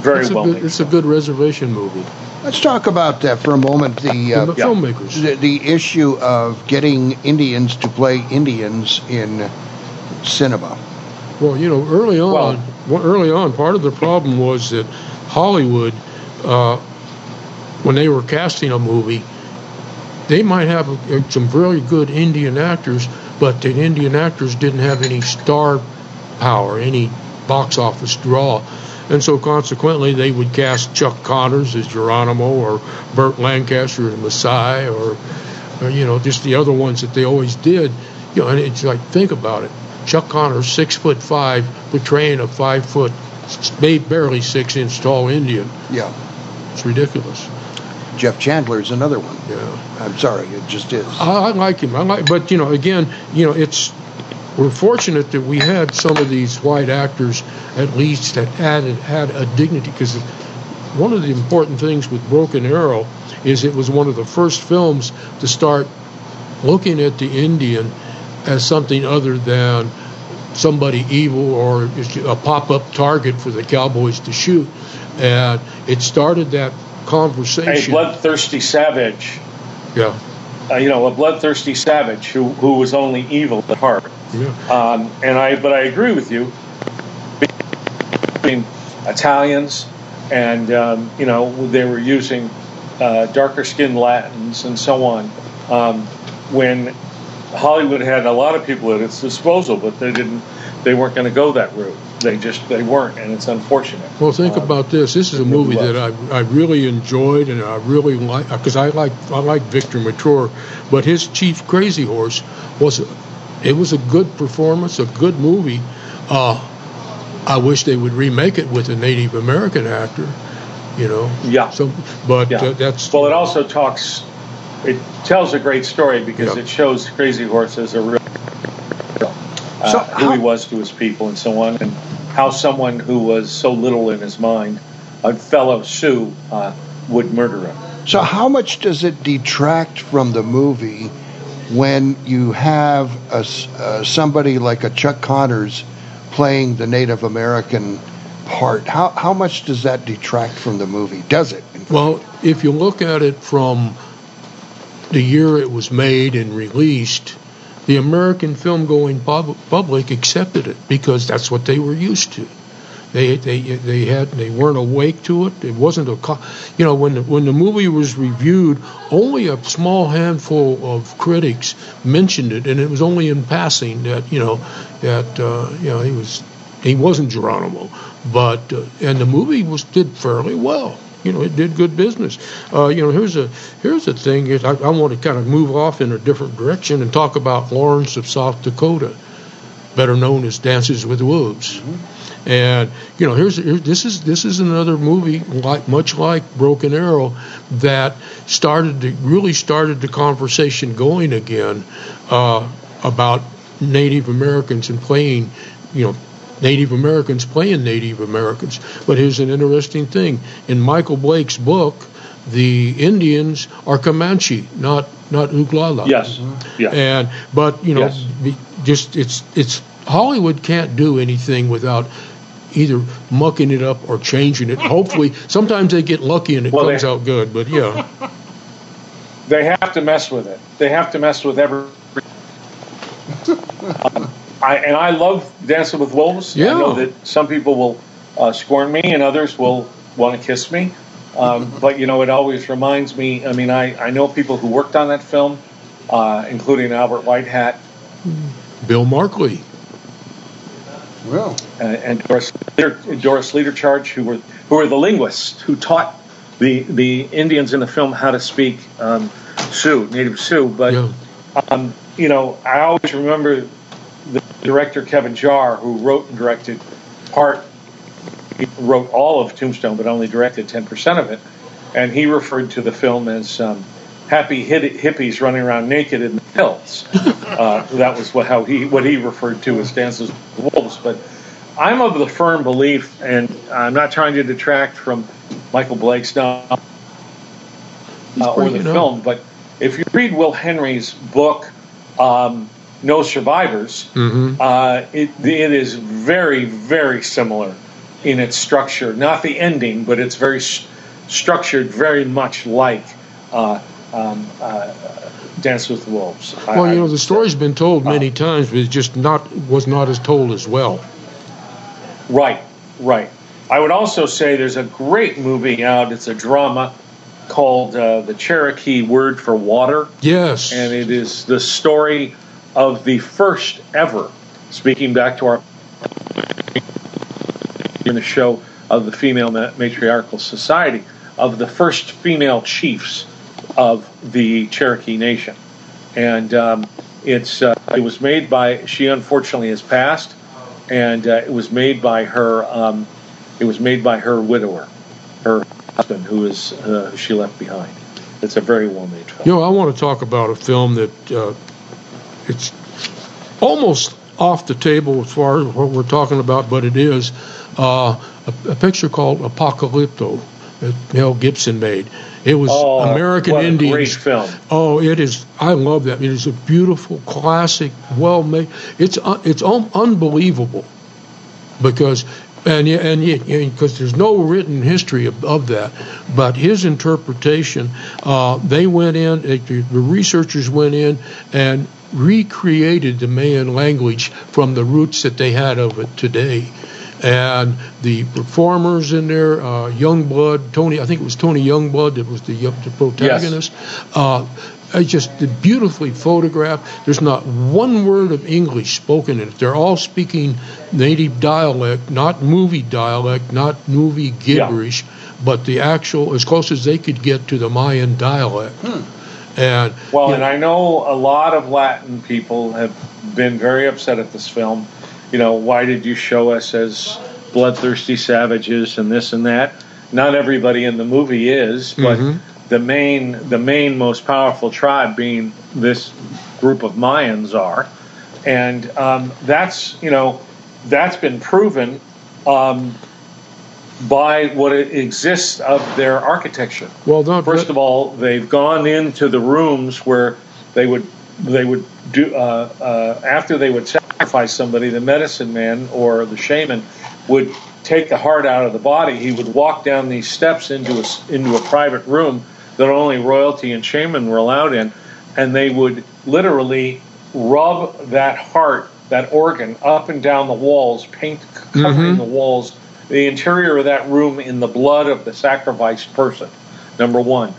Very it's well good, made. It's a good reservation movie. Let's talk about that for a moment. The uh, The filmmakers. the, the issue of getting Indians to play Indians in cinema. Well, you know, early on, well, early on, part of the problem was that Hollywood, uh, when they were casting a movie, they might have uh, some very good Indian actors, but the Indian actors didn't have any star power, any box office draw. And so consequently, they would cast Chuck Connors as Geronimo or Burt Lancaster as Massai or, or, you know, just the other ones that they always did. You know, and it's like, think about it. Chuck Connors, six foot five, portraying a five foot, ba- barely six inch tall Indian. Yeah. It's ridiculous. Jeff Chandler is another one. Yeah. I'm sorry, it just is. I, I like him. I like, but you know, again, you know, it's we're fortunate that we had some of these white actors at least that added had a dignity because one of the important things with Broken Arrow is it was one of the first films to start looking at the Indian as something other than somebody evil or a pop-up target for the cowboys to shoot, and it started that conversation. a bloodthirsty savage, yeah, uh, you know, a bloodthirsty savage who who was only evil at heart. Yeah. Um, and I, but I agree with you. Between Italians and um, you know they were using uh, darker skinned Latins and so on. Um, when Hollywood had a lot of people at its disposal, but they didn't. They weren't going to go that route. They just they weren't, and it's unfortunate. Well, think Um, about this. This is a movie that I, I really enjoyed, and I really like because I like I like Victor Mature, but his Chief Crazy Horse was it was a good performance, a good movie. Uh, I wish they would remake it with a Native American actor, you know. Yeah. So, but Yeah. uh, that's Well, it also talks. It tells a great story because Yeah. it shows Crazy Horse as a real, uh, So who he was to his people and so on, and how someone who was so little in his mind, a fellow Sioux, uh, would murder him. So, how much does it detract from the movie when you have a uh, somebody like a Chuck Connors playing the Native American part? How how much does that detract from the movie? Does it? Well, if you look at it from the year it was made and released, the American film going pub- public accepted it because that's what they were used to. They they they had they weren't awake to it. It wasn't a you know when the, when the movie was reviewed, only a small handful of critics mentioned it, and it was only in passing that you know that uh, you know he was he wasn't Geronimo, but uh, and the movie was did fairly well. You know, it did good business. Uh, you know, here's a here's a thing. I, I want to kind of move off in a different direction and talk about Lawrence of South Dakota, better known as Dances with Wolves. And you know, here's here, this is this is another movie like much like Broken Arrow that started to really started the conversation going again uh, about Native Americans and playing, you know, Native Americans playing Native Americans. But here's an interesting thing: in Michael Blake's book, the Indians are Comanche, not not Oglala. Yes. Yes. And but you know, Yes. just it's it's Hollywood can't do anything without either mucking it up or changing it. Hopefully, sometimes they get lucky and it Well, comes they- out good. But yeah, They have to mess with it. They have to mess with every. Um, I and I love Dancing with Wolves. Yeah. I know that some people will uh, scorn me and others will want to kiss me. Um, but you know, it always reminds me. I mean, I, I know people who worked on that film, uh, including Albert Whitehat Bill Markley. Well, uh, and Doris, Doris Leadercharge, who were who were the linguists who taught the the Indians in the film how to speak um, Sioux, native Sioux. But um, you know, I always remember the director Kevin Jarre, who wrote and directed part. He wrote all of Tombstone, but only directed ten percent of it, and he referred to the film as um, happy hippies running around naked in the hills. uh, that was what how he what he referred to as Dances with Wolves. But I'm of the firm belief, and I'm not trying to detract from Michael Blake's novel uh, or the film, but if you read Will Henry's book, um, No Survivors, Mm-hmm. uh, it, it is very, very similar in its structure. Not the ending, but it's very s- structured very much like uh, um, uh, Dance with the Wolves. Well, I- you know, the story's been told many times, but it just not was not as told as well. Right, right. I would also say there's a great movie out. It's a drama called uh, The Cherokee Word for Water. Yes. And it is the story of the first ever, speaking back to our in the show of the Female Matriarchal Society, of the first female chiefs of the Cherokee Nation. And um, it's uh, it was made by, she unfortunately has passed, and uh, it was made by her, um, it was made by her widower, her husband, who is, uh, she left behind. It's a very well made film. You know, I want to talk about a film that uh, it's almost off the table as far as what we're talking about, but it is uh, a, a picture called Apocalypto that Mel Gibson made. It was Oh, American what Indians. great film. Oh, it is. I love that. It is a beautiful, classic, well made. It's un, it's un, unbelievable because and and because there's no written history of, of that, but his interpretation, uh, they went in, uh, the the researchers went in and recreated the Mayan language from the roots that they had of it today. And the performers in there, uh, Youngblood, Tony, I think it was Tony Youngblood that was the, the protagonist. Uh, I just beautifully photographed. There's not one word of English spoken in it. They're all speaking native dialect, not movie dialect, not movie gibberish, but the actual, as close as they could get to the Mayan dialect. And Well, and know, I know a lot of Latin people have been very upset at this film. You know, why did you show us as bloodthirsty savages and this and that? Not everybody in the movie is, but Mhm. the main, the main most powerful tribe being this group of Mayans are, and um, that's you know that's been proven um, by what exists of their architecture. well, not, First of all, they've gone into the rooms where they would they would do uh, uh, after they would sacrifice somebody. The medicine man or the shaman would take the heart out of the body. He would walk down these steps into a into a private room that only royalty and shaman were allowed in, and they would literally rub that heart, that organ, up and down the walls, paint covering Mhm. the walls, the interior of that room in the blood of the sacrificed person. Number one.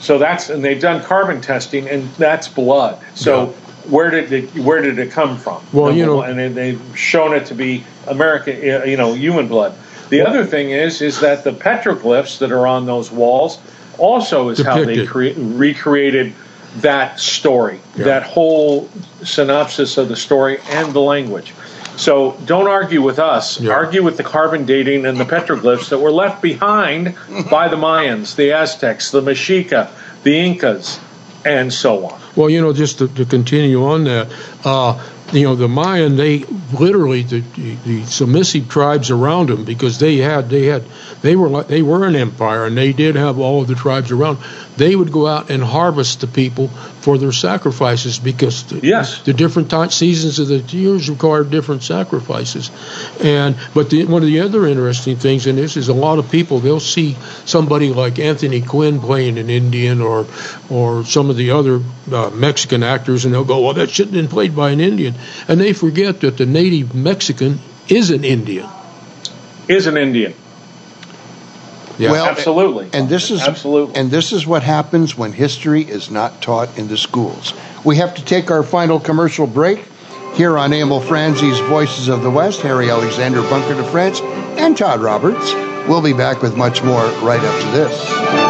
So that's and they've done carbon testing, and that's blood. So where did it where did it come from? Well, you know- and they've shown it to be American, uh, you know, human blood. The other thing is is that the petroglyphs that are on those walls also is how they Depicted. crea- recreated that story, Yeah. that whole synopsis of the story and the language. So don't argue with us. Yeah. Argue with the carbon dating and the petroglyphs that were left behind by the Mayans, the Aztecs, the Mexica, the Incas, and so on. Well, you know, just to, to continue on that, uh, you know the Mayan they literally the, the, the submissive tribes around them because they had they had they were like they were an empire and they did have all of the tribes around they would go out and harvest the people for their sacrifices because the, yes. the different time, seasons of the years require different sacrifices and but the, one of the other interesting things in this is a lot of people they'll see somebody like Anthony Quinn playing an Indian or or some of the other uh, Mexican actors and they'll go well that shouldn't have been played by an Indian and they forget that the native Mexican is an Indian. Is an Indian. Yeah. Well, absolutely. And this is absolutely. And this is what happens when history is not taught in the schools. We have to take our final commercial break here on Emil Franzi's Voices of the West. Harry Alexander Bunker de France and Todd Roberts. We'll be back with much more right after this.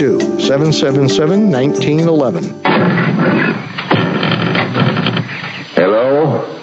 777 1911.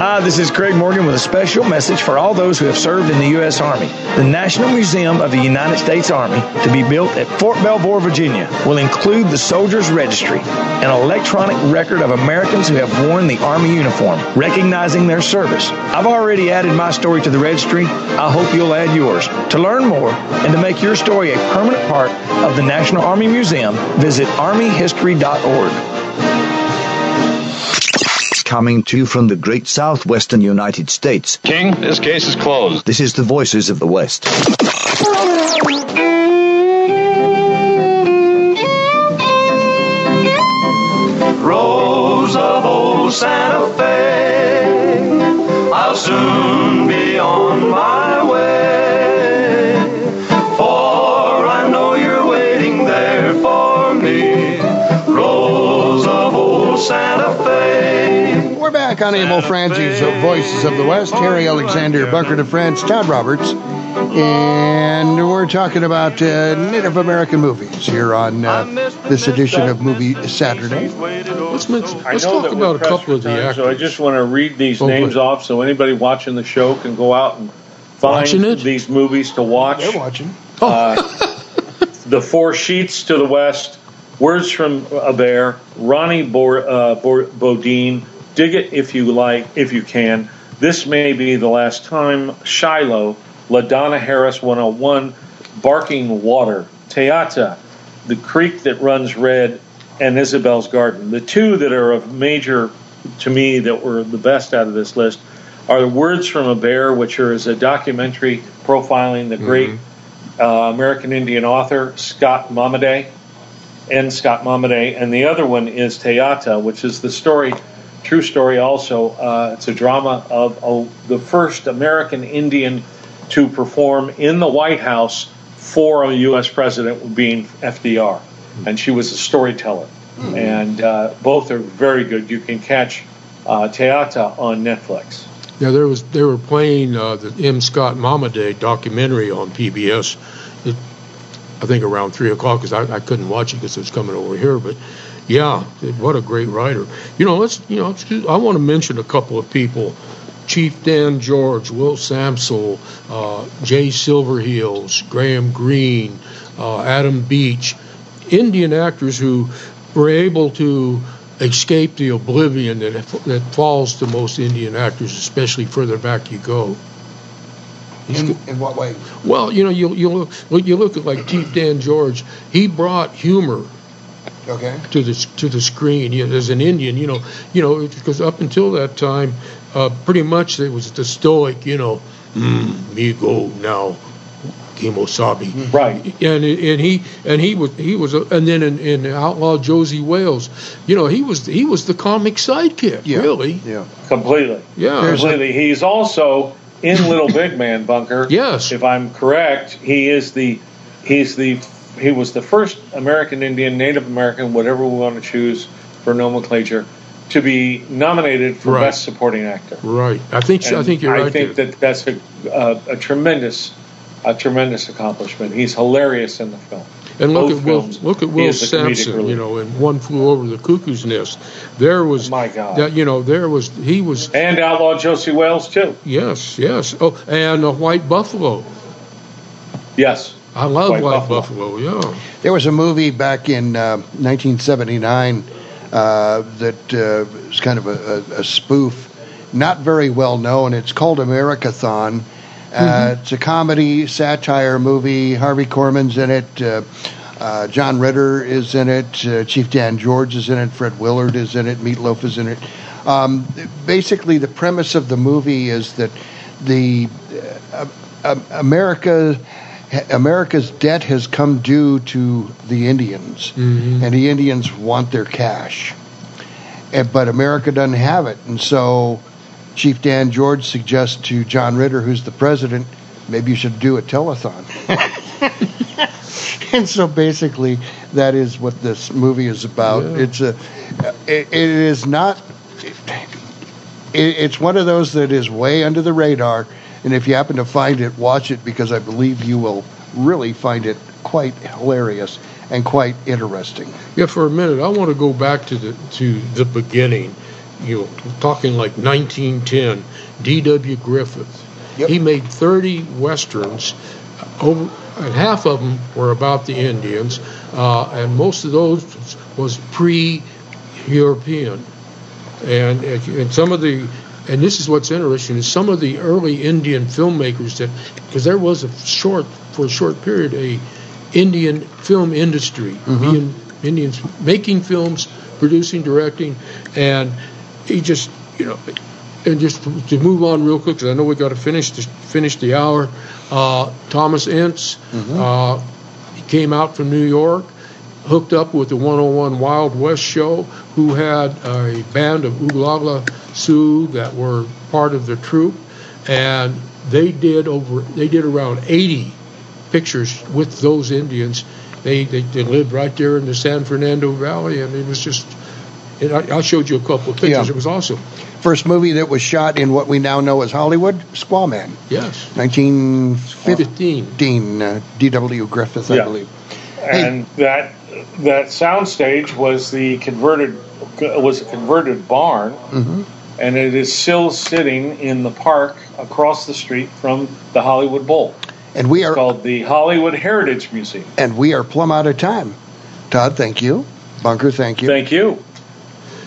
Hi, this is Craig Morgan with a special message for all those who have served in the U.S. Army. The National Museum of the United States Army, to be built at Fort Belvoir, Virginia, will include the Soldiers Registry, an electronic record of Americans who have worn the Army uniform, recognizing their service. I've already added my story to the registry. I hope you'll add yours. To learn more and to make your story a permanent part of the National Army Museum, visit armyhistory.org coming to you from the great southwestern United States. King, this case is closed. This is the Voices of the West. Rose of old Santa Fe, I'll soon be on my Fe. We're back on Emil Franzi's Voices of the West. Harry Alexander, Bunker de France, Todd Roberts, And we're talking about uh, Native American movies here on uh, this edition of Movie Saturday. Let's, let's, let's talk about a couple of the time, actors. So I just want to read these Oh, names good. off so anybody watching the show can go out and find it? these movies to watch. They're watching. Uh, the Four Sheets to the West, Words from a Bear, Ronnie Bor- uh, Bor- Bodine, Dig It If You Like, If You Can. This may be the last time. Shiloh, LaDonna Harris 101, Barking Water, Te Ata, The Creek That Runs Red, and Isabel's Garden. The two that are of major to me that were the best out of this list are the Words from a Bear, which is a documentary profiling the great uh, American Indian author Scott Momaday, and Scott Momaday, and the other one is Te Ata, which is the story, true story. Also, uh, it's a drama of uh, the first American Indian to perform in the White House for a U.S. president, being FDR, and she was a storyteller. And uh, both are very good. You can catch uh, Te Ata on Netflix. Yeah, there was they were playing uh, the M. Scott Momaday documentary on PBS. It, I think around three o'clock because I, I couldn't watch it because it was coming over here. But yeah, what a great writer. You know, let's you know, let's I want to mention a couple of people. Chief Dan George, Will Sampson, uh, Jay Silverheels, Graham Greene, uh, Adam Beach, Indian actors who were able to escape the oblivion that that falls to most Indian actors, especially further back you go. In, in what way? Well, you know, you you look you look at like Chief Dan George. He brought humor Okay. to the to the screen. You know, as an Indian, you know, you know, because up until that time, uh, pretty much it was the stoic, you know, mm, me go now, Kimosabi. Right. And and he and he was he was a, and then in, in Outlaw Josey Wales, you know, he was he was the comic sidekick, Yeah. really. Yeah. Completely. Yeah. There's a- Completely. He's also in Little Big Man Bunker. Yes. If I'm correct, he is the he's the he was the first American Indian, Native American, whatever we want to choose for nomenclature, to be nominated for Right. Best Supporting Actor. Right. I think I think you're I right. I think there. that that's a, a, a tremendous a tremendous accomplishment. He's hilarious in the film. And look Both at Will, films, look at Will is the comedic Sampson. You know, in One Flew Over the Cuckoo's Nest, there was My God. that. You know, there was he was And Outlaw Josey Wales too. yes, yes. Oh, and a White Buffalo. Yes. I love White White, Buffalo. Buffalo. Yeah. There was a movie back in uh, 1979 uh, that uh, was kind of a, a, a spoof, not very well known. It's called Americathon. Uh, It's a comedy satire movie. Harvey Korman's in it. Uh, uh, John Ritter is in it. Uh, Chief Dan George is in it. Fred Willard is in it. Meatloaf is in it. Um, basically, the premise of the movie is that the uh, uh, America America's debt has come due to the Indians, mm-hmm. and the Indians want their cash, and, but America doesn't have it, and so Chief Dan George suggests to John Ritter, who's the president, maybe you should do a telethon. and so basically, that is what this movie is about. Yeah. It's a, it, it is not. It, it's one of those that is way under the radar, and if you happen to find it, watch it because I believe you will really find it quite hilarious and quite interesting. Yeah. For a minute, I want to go back to the to the beginning. You know, talking like 1910. D.W. Griffith. Yep. He made 30 westerns. Over and half of them were about the Indians, uh, and most of those was pre-European. And and some of the and this is what's interesting is some of the early Indian filmmakers that because there was a short for a short period a Indian film industry, Indian, Indians making films, producing, directing, and he just you know and just to, move on real quick because I know we got to finish the, finish the hour. Uh, Thomas Ince, uh, he came out from New York, hooked up with the 101 Wild West show, who had a band of Oglala Sioux that were part of the troupe, and they did over they did around 80 pictures with those Indians. They, they they lived right there in the San Fernando Valley, and it was just And I, I showed you a couple of pictures. Yeah. It was awesome. First movie that was shot in what we now know as Hollywood, Squawman. Yes. 1915. Uh, D.W. Griffith, I Yeah. believe. And that that soundstage was the converted was a converted barn, hmm and it is still sitting in the park across the street from the Hollywood Bowl. And we are called the Hollywood Heritage Museum. and we are plumb out of time. Todd, thank you. Bunker, thank you. Thank you.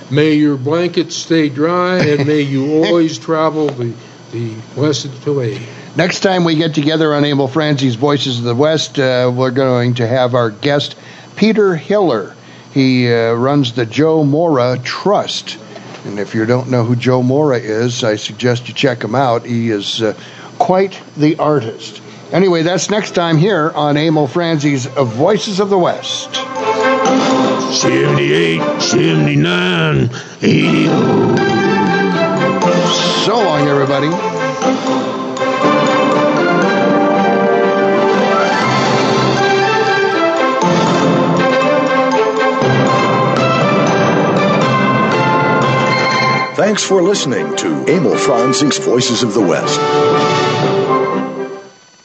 May your blankets stay dry, and may you always travel the the blessed way. Next time we get together on Emil Franzi's Voices of the West, uh, we're going to have our guest, Peter Hiller. He uh, runs the Jo Mora Trust. And if you don't know who Jo Mora is, I suggest you check him out. He is uh, quite the artist. Anyway, that's next time here on Emil Franzi's Voices of the West. 78, 79, 80. So long, everybody. Thanks for listening to Emil Franzi's Voices of the West.